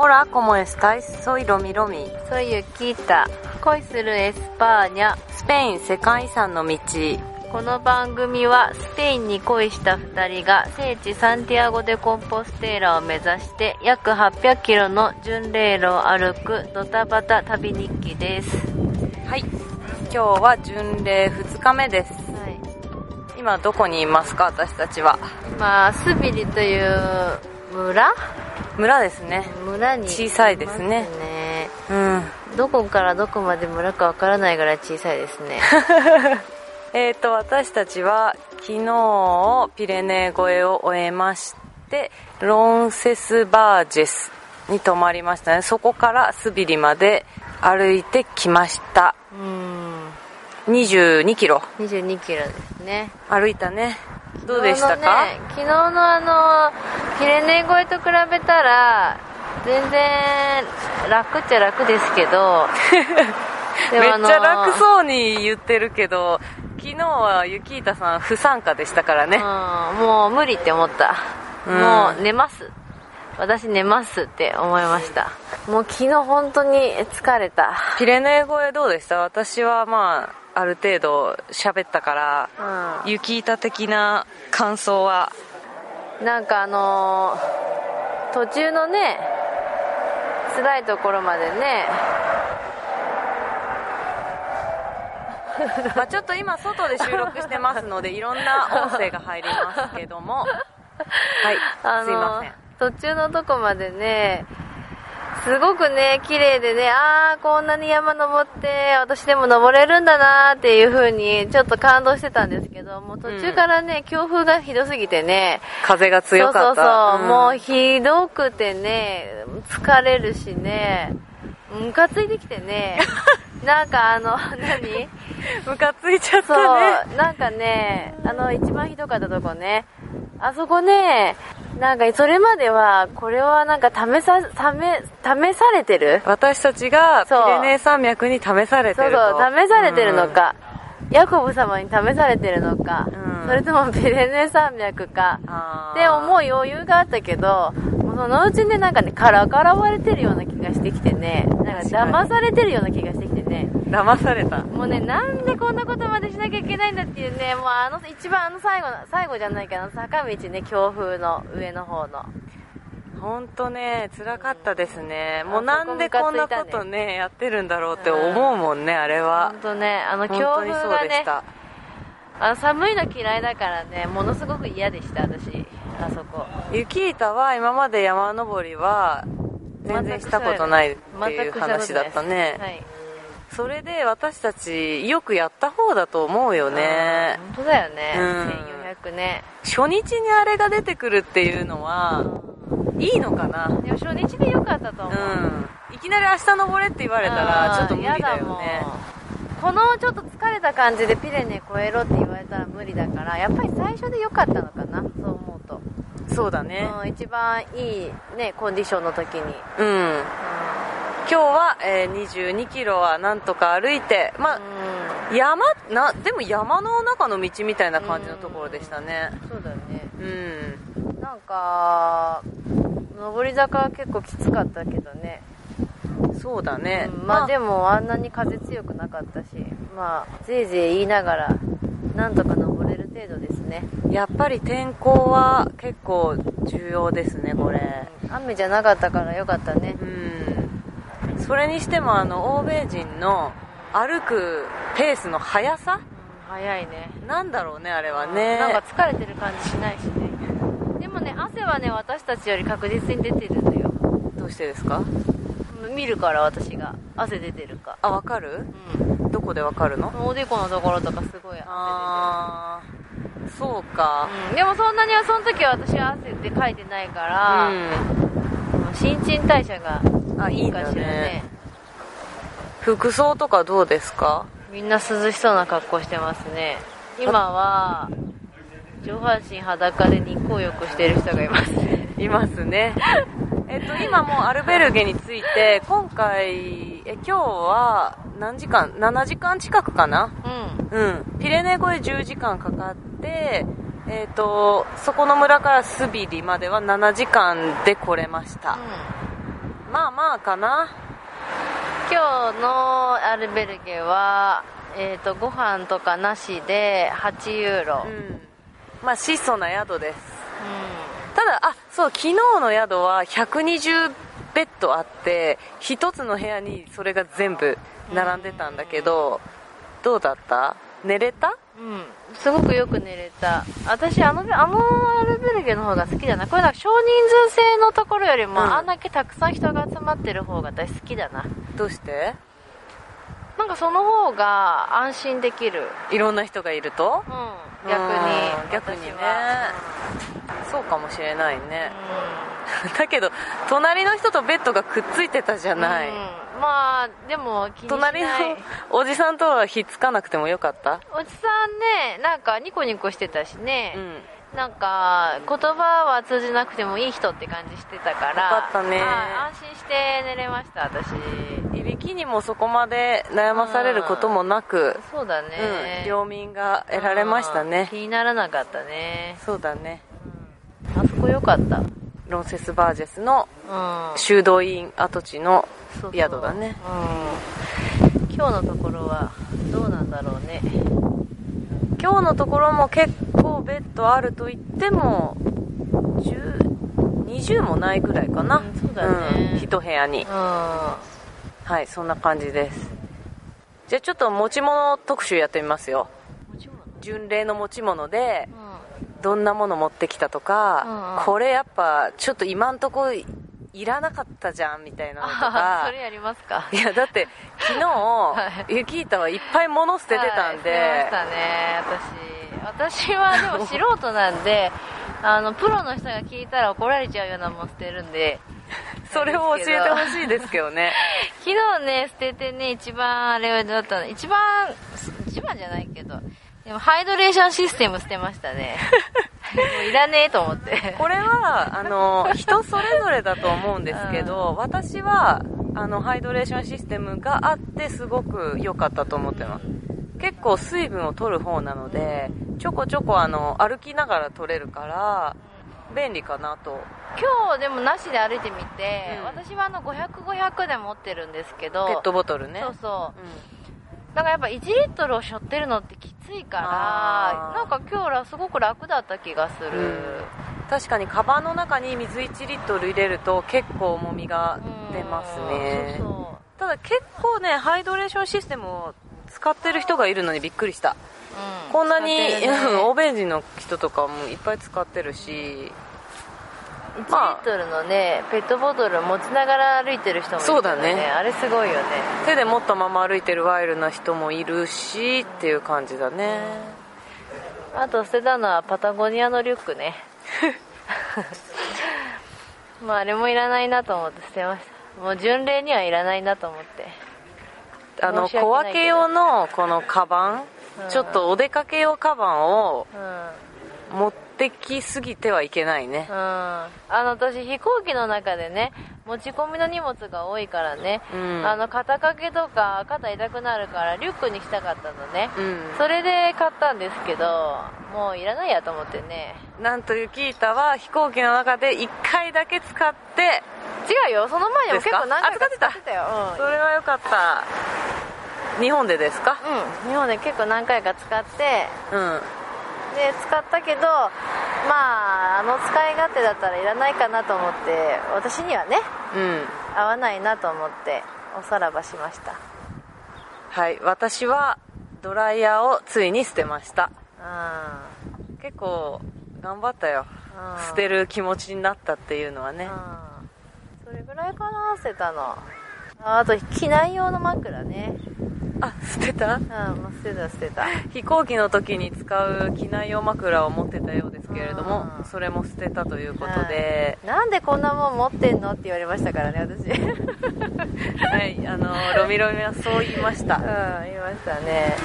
Hola, ¿cómo estáis? Soy Romi Romi. Soy Yukita. 恋するエスパーニャ。スペイン世界遺産の道。この番組はスペインに恋した2人が聖地サンティアゴ・デ・コンポステーラを目指して約800キロの巡礼路を歩くドタバタ旅日記です。はい。今日は巡礼2日目です。はい。今どこにいますか？私たちは。今、スビリという村？村ですね。村に小さいですねうん。どこからどこまで村かわからないぐらい小さいですね。えーと、私たちは昨日ピレネー越えを終えまして、ロンセスバージェスに泊まりましたね。そこからスビリまで歩いてきました。うん。22キロ。22キロですね。歩いたね。どうでしたか、昨日の,、ね、昨日のあのピレネー越えと比べたら全然楽っちゃ楽ですけど。でめっちゃ楽そうに言ってるけど、昨日はユキータさん不参加でしたからね。うん、もう無理って思った、うん。もう寝ます。私寝ますって思いました。もう昨日本当に疲れた。ピレネー越えどうでした？私はまあ、ある程度喋ったから、うユキータ的な感想は、んなんかあのー途中のね辛いところまでね。まあちょっと今外で収録してますのでいろんな音声が入りますけども。はいあすいません。途中のとこまでねすごくね綺麗でねああこんなに山登って私でも登れるんだなーっていう風にちょっと感動してたんですけどもう途中からね、強風がひどすぎてね。風が強かった。そうそうそう、ん。もうひどくてね疲れるしね。ムカついてきてね。なんかあの何？ムカついちゃっそう。たねなんかねあの一番ひどかったとこね。あそこねなんかそれまではこれはなんか試さ試試されてる？私たちがピレネー山脈に試されてそうそう試されてるのか、ヤコブ様に試されてるのか、うん。それともピレネー山脈か。って思う余裕があったけどもうそのうちねなんかねからからわれてるような気がしてきてね。なんか騙されてるような気がしてきてね騙された。もうねなんでこんなことまでしなきゃいけないんだっていうねもうあの一番あの最後の最後じゃないけど坂道ね強風の上の方の。本当ね辛かったですね。もうあなんでこんなそこムカついたね。ねやってるんだろうって思うもんねあれは。本当ねあの強風がねあの寒いの嫌いだからねものすごく嫌でした私。あそこ。ユキータは今まで山登りは全然したことないっていう話だったね。はいそれで私たちよくやった方だと思うよね。本当だよね、うん。1400ね。初日にあれが出てくるっていうのはいいのかな。でも初日でよかったと思う、うん。いきなり明日登れって言われたらちょっと無理だよね。このちょっと疲れた感じでピレネ越えろって言われたら無理だからやっぱり最初でよかったのかな。そう思うと、そうだね。うん、一番いいねコンディションの時に、うん今日は、えー22キロはなんとか歩いてまあう山なでも山の中の道みたいな感じのところでしたね。ん、そうだよね。うん。なんか上り坂は結構きつかったけどね、そうだね、うんまあでもあんなに風強くなかったしまあぜいぜい言いながらなんとか登れる程度ですね。やっぱり天候は結構重要ですねこれ。雨じゃなかったからよかったね。うんそれにしてもあの欧米人の歩くペースの速さ？早いね。なんだろうねあれはね。なんか疲れてる感じしないしね。でもね汗はね私たちより確実に出てるのよ。どうしてですか？見るから私が。汗出てるか。あわかる？うん。どこでわかるの？おでこのところとかすごい汗あー。そうか。出てる、うん、でもそんなにはその時は私は汗でかいてないから、う新陳代謝がんあいいかしらだね。ね服装とかどうですか？みんな涼しそうな格好してますね。今は上半身裸で日光浴してる人がいます。ねいますね。えっと今もうアルベルゲについて今回え今日は何時間？7時間近くかな？うん。うん。ピレネー越え10時間かかってえっ、とそこの村からスビリまでは7時間で来れましたまあまあかな。今日のアルベルゲは、えー、とご飯とかなしで8ユーロ、うん。まあ質素な宿です。ただあそう昨日の宿は120ベッドあって1つの部屋にそれが全部並んでたんだけどどうだった？寝れた？うん、うんすごくよく寝れた。私あのあのアルベルゲの方が好きだな。これなんか少人数制のところよりも、うん。あんだけたくさん人が集まってる方が私好きだな。どうして？なんかその方が安心できる。いろんな人がいると？うん。逆にうん。逆にね。私は。そうかもしれないね。うん だけど隣の人とベッドがくっついてたじゃない、うん。まあでも気にしない。隣のおじさんとはひっつかなくてもよかった？おじさんねなんかニコニコしてたしね、うん。なんか言葉は通じなくてもいい人って感じしてたから。よかったね。はい安心して寝れました私。いびきにもそこまで悩まされることもなく、そうだうん。ね、両民が得られましたうん。ね気にならなかったね。そうだね。あそこよかったロンセスバージェスのうん。修道院跡地の宿だね。うん。今日のところはどうなんだろうね。今日のところも結構ベッドあると言っても10 20もないぐらいかな、うんそうだね。うん一部屋に。うん。はいそんな感じです。じゃあちょっと持ち物特集やってみますよ。巡礼の持ち物でうんどんなもの持ってきたとか、うんうん。これやっぱちょっと今んとこいらなかったじゃんみたいなのとあか。それやりますか。いやだって昨日、はユキータはいっぱい物捨ててたんで、はい捨てましたね私。私はでも素人なんで あのプロの人が聞いたら怒られちゃうようなもん捨てるんで。それを教えてほしいですけどね。昨日ね捨ててね一番あれだったの？一番一番じゃないけどでもハイドレーションシステム捨てましたね。もういらねえと思って。これはあの人それぞれだと思うんですけど、私はあのハイドレーションシステムがあってすごく良かったと思ってます。結構水分を取る方なのでちょこちょこあの歩きながら取れるから便利かなと。今日でもなしで歩いてみて、うん。私はあの500500で持ってるんですけどペットボトルね。そうそう。うんだからやっぱ1リットルを背負ってるのってきついからなんか今日らすごく楽だった気がする、うん。確かにカバンの中に水1リットル入れると結構重みが出ますね。うん。そうそただ結構ねハイドレーションシステムを使ってる人がいるのにびっくりした。う、うん。こんなに、ね。うん欧米人の人とかもいっぱい使ってるし1リットルのねペットボトル持ちながら歩いてる人もいるからそうだね。あれすごいよね。手で持ったまま歩いてるワイルな人もいるしっていう感じだね。あと捨てたのはパタゴニアのリュックね。まああれもいらないなと思って捨てました。もう巡礼にはいらないなと思って。あの小分け用のこのカバン、うん。ちょっとお出かけ用カバンをうん。持ってきすぎてはいけないね。うん、あの私飛行機の中でね持ち込みの荷物が多いからね、うん。あの肩掛けとか肩痛くなるからリュックにしたかったのね、うん。それで買ったんですけどもういらないやと思ってね。なんとユキータは飛行機の中で1回だけ使って違うよ。その前にも結構何回か使ってた？よ。それは良かった。日本でですか？うん、うん、日本で結構何回か使ってうんで使ったけどまああの使い勝手だったらいらないかなと思って私にはねうん。合わないなと思っておさらばしました。はい私はドライヤーをついに捨てました。うん。結構頑張ったよ。うん。捨てる気持ちになったっていうのはね。うん。それぐらいかな捨てたの。ああと機内用の枕ねあ捨てた？うんもう捨てた捨てた。飛行機の時に使う機内用枕を持ってたようですけれどもうん。それも捨てたということで、なんでこんなもん持ってんの？って言われましたからね私。うんはいあのロミロミはそう言いました。言いましたね。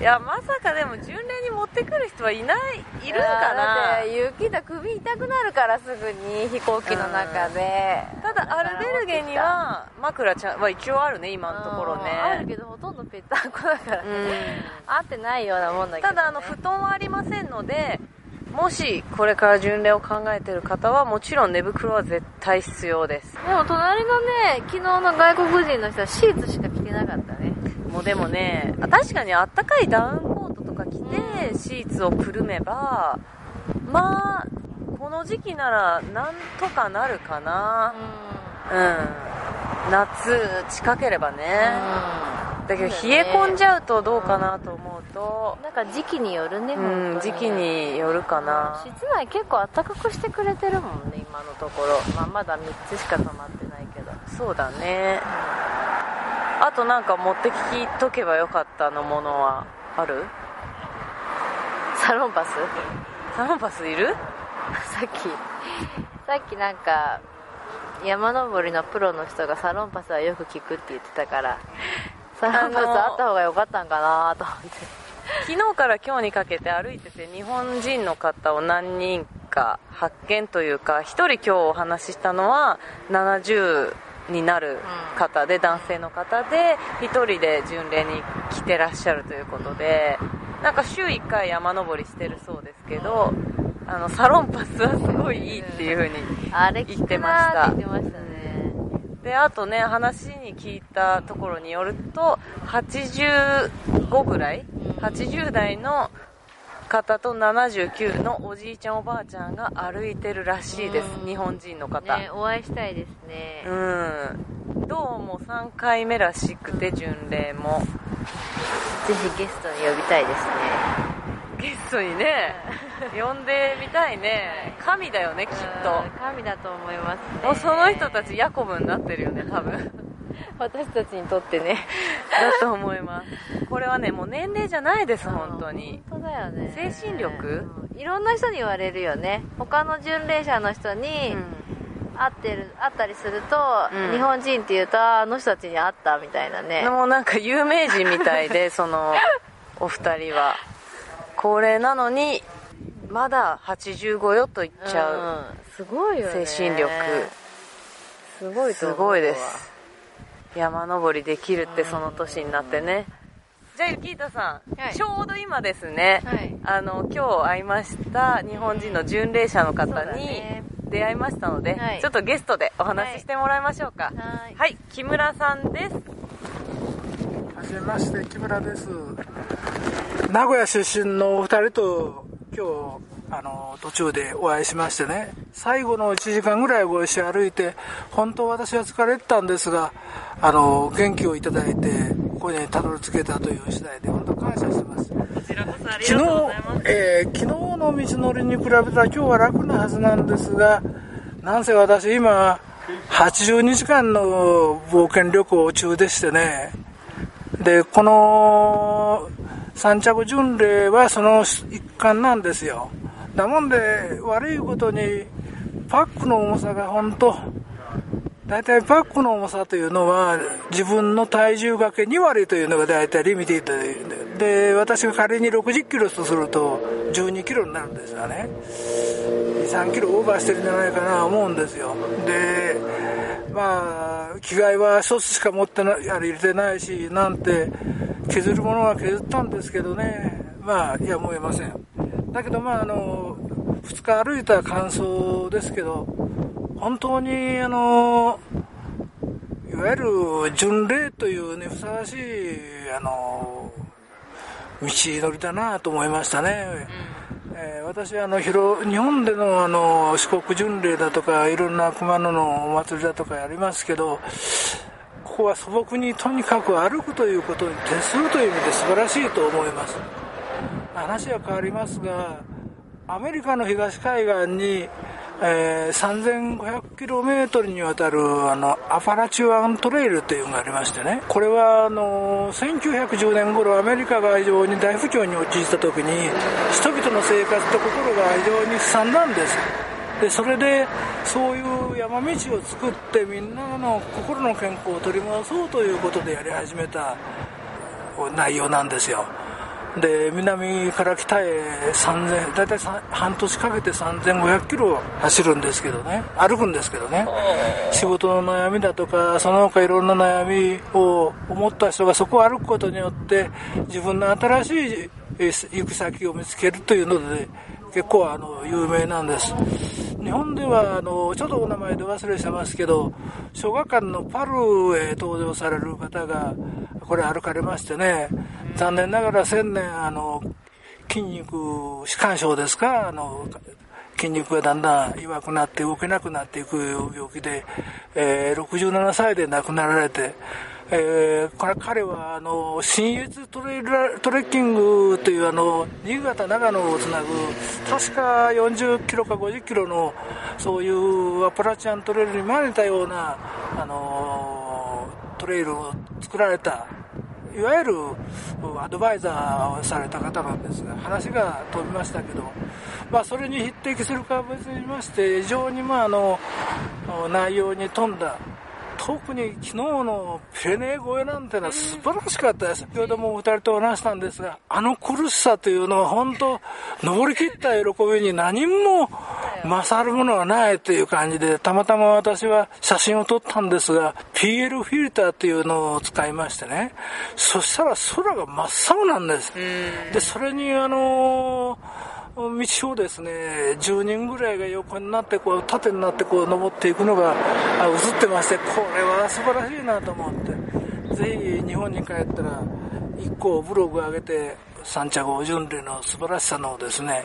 いやまさかでも巡礼に持ってくる人はいないいるんかあーだなって雪だ首痛くなるからすぐに飛行機の中で。ただアルベルゲには枕ちゃんは一応あるね今のところうんあるねけどほとんどぺったんこだから。ね、うん。合ってないようなもんだけど、ね、ただあの布団はありませんのでもしこれから巡礼を考えてる方はもちろん寝袋は絶対必要です。でも隣のね昨日の外国人の人はシーツしか着てなかったね。もうでもねあ確かにあったかいダウンコートとか着てシーツをくるめばまあこの時期ならなんとかなるかな。うん。夏近ければねだけど冷え込んじゃうとどうかなと思うと。なんか時期によるね、うん時期によるかな。室内結構暖かくしてくれてるもんね今のところ、まあ、まだ3つしか止まってないけど。そうだね。あとなんか持ってきとけばよかったのものはある？サロンパス？サロンパスいる？さっき。さっきなんか山登りのプロの人がサロンパスはよく効くって言ってたからサロンパスあった方が良かったんかなと思って。昨日から今日にかけて歩いてて日本人の方を何人か発見というか1人今日お話ししたのは70になる方で、男性の方で1人で巡礼に来てらっしゃるということでなんか週1回山登りしてるそうですけどあのサロンパスはすごいいいっていう風にあれ言ってましたであとね話に聞いたところによると85ぐらい？80代の方と79のおじいちゃんおばあちゃんが歩いてるらしいです。うん。日本人の方、ねお会いしたいですね、うん。どうも3回目らしくて巡礼も。ぜひゲストに呼びたいですねゲストにね呼んでみたいね。神だよねきっと。うん神だと思いますね。もうその人たちヤコブになってるよね多分。私たちにとってね。だと思います。これはねもう年齢じゃないです本当に。本当だよね。精神力？うん。いろんな人に言われるよね。他の巡礼者の人に会ってる会ったりすると、うん。日本人っていうとああの人たちに会ったみたいなね。もうなんか有名人みたいでその お二人は高齢なのにまだ85よと言っちゃう、うんすごいよね。精神力。すごいとすごいです。山登りできるってその年になってね。じゃあゆきーたさん、はい。ちょうど今ですね、はい。あの今日会いました日本人の巡礼者の方にね。出会いましたので、はい。ちょっとゲストでお話ししてもらいましょうか。はい。はい木村さんですはじめまして木村です。名古屋出身のお二人と今日あの途中でお会いしましてね。最後の1時間ぐらいご一緒に歩いて本当私は疲れてたんですがあの元気をいただいてここにたどり着けたという次第で本当感謝してます。こちらこそあり昨日がとうございます、えー昨日の道のりに比べたら今日は楽なはずなんですがなんせ私今82時間の冒険旅行中でしてねでこの三着巡礼はその一環なんですよ。だもんで悪いことにパックの重さが本当大体パックの重さというのは自分の体重掛け2割というのが大体リミティットで私が仮に60キロとすると12キロになるんですよね。23キロオーバーしてるんじゃないかなと思うんですよ。でまあ着替えは一つしか持ってないあれ入れてないしなんて削るものは削ったんですけどね。まあいやもうえません。だけどまああの2日歩いた感想ですけど本当にあのいわゆる巡礼というにふさわしいあの道のりだなと思いましたね、えー私はあの広日本でのあの四国巡礼だとかいろんな熊野のお祭りだとかやりますけどここは素朴にとにかく歩くということに徹するという意味で素晴らしいと思います。話は変わりますがアメリカの東海岸に、えー 3500km にわたるあのアパラチュアントレイルというのがありましてね。これはあの1910年頃アメリカが非常に大不況に陥った時に人々の生活と心が非常にすさんだんです。でそれでそういう山道を作ってみんなの心の健康を取り戻そうということでやり始めた内容なんですよ。で南から北へ3000大体さ半年かけて3500キロ走るんですけどね。歩くんですけどね。仕事の悩みだとかその他いろんな悩みを思った人がそこを歩くことによって自分の新しいえ行く先を見つけるというので結構あの有名なんです日本ではあのちょっとお名前で忘れしてますけど小学館のパルへ登場される方がこれ歩かれましてね残念ながら1000年あの筋肉弛緩症ですかあの筋肉がだんだん弱くなって動けなくなっていく病気で、えー、67歳で亡くなられて、えー、これ彼はあの新越トレトレッキングというあの新潟長野をつなぐ確か40キロか50キロのそういうアプラチアントレイルにま似たようなあのトレイルを作られたいわゆるアドバイザーをされた方なんですが話が飛びましたけど、まあ、それに匹敵するかは別にいまして非常にまああの内容に富んだ特に昨日のペネー越えなんてのは素晴らしかったです。先ほども二人と話したんですが、あの苦しさというのは本当、登り切った喜びに何も勝るものはないという感じで、たまたま私は写真を撮ったんですが、PL フィルターというのを使いましてね、そしたら空が真っ青なんです。で、それにあのー道をですね、10人ぐらいが横になって、こう、縦になってこう、登っていくのが映ってまして、これは素晴らしいなと思って、ぜひ日本に帰ったら、1個ブログ上げて、三茶号巡礼の素晴らしさのをですね、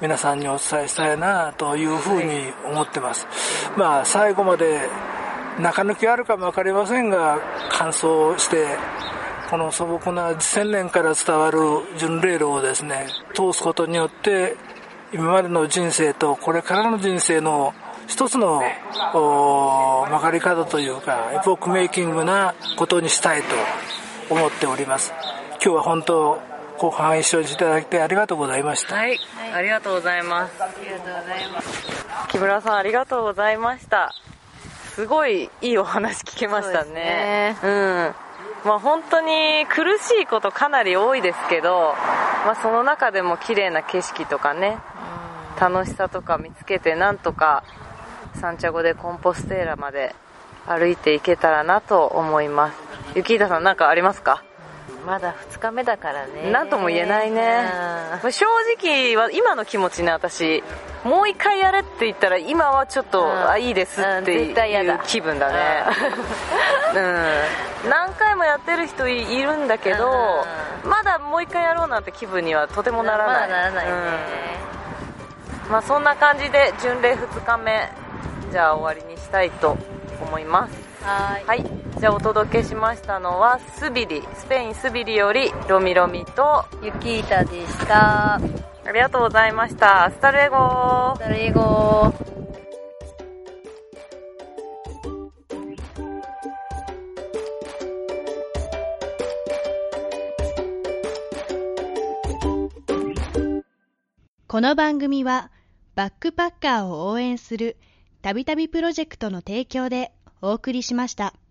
皆さんにお伝えしたいなというふうに思ってます。まあ、最後まで中抜きあるかもわかりませんが、完走して、この素朴な1000年から伝わる巡礼路をですね、通すことによって、今までの人生とこれからの人生の一つの曲がり方というか、エポックメイキングなことにしたいと思っております。今日は本当、後半一緒にしていただきありがとうございました。はい、ありがとうございます。ありがとうございます。木村さんありがとうございました。すごいいいお話聞けましたね。うねうん。まあ、本当に苦しいことかなり多いですけど、まあ、その中でも綺麗な景色とかね、楽しさとか見つけてなんとかサンチャゴでコンポステーラまで歩いていけたらなと思います。雪板さん何かありますか？まだ2日目だからね。何とも言えないね。正直は今の気持ちね私もう一回やれって言ったら今はちょっと、あいいですっていう気分だね。うん。何回もやってる人いるんだけどまだもう一回やろうなんて気分にはとてもならない、まあ、ならないね、うん、まあそんな感じで巡礼2日目じゃあ終わりにしたいと思います。はい。じゃあお届けしましたのはスビリスペインスビリよりロミロミとユキータでした。ありがとうございました。 Hasta luego. Hasta luego.この番組はバックパッカーを応援するたびたびプロジェクトの提供でお送りしました。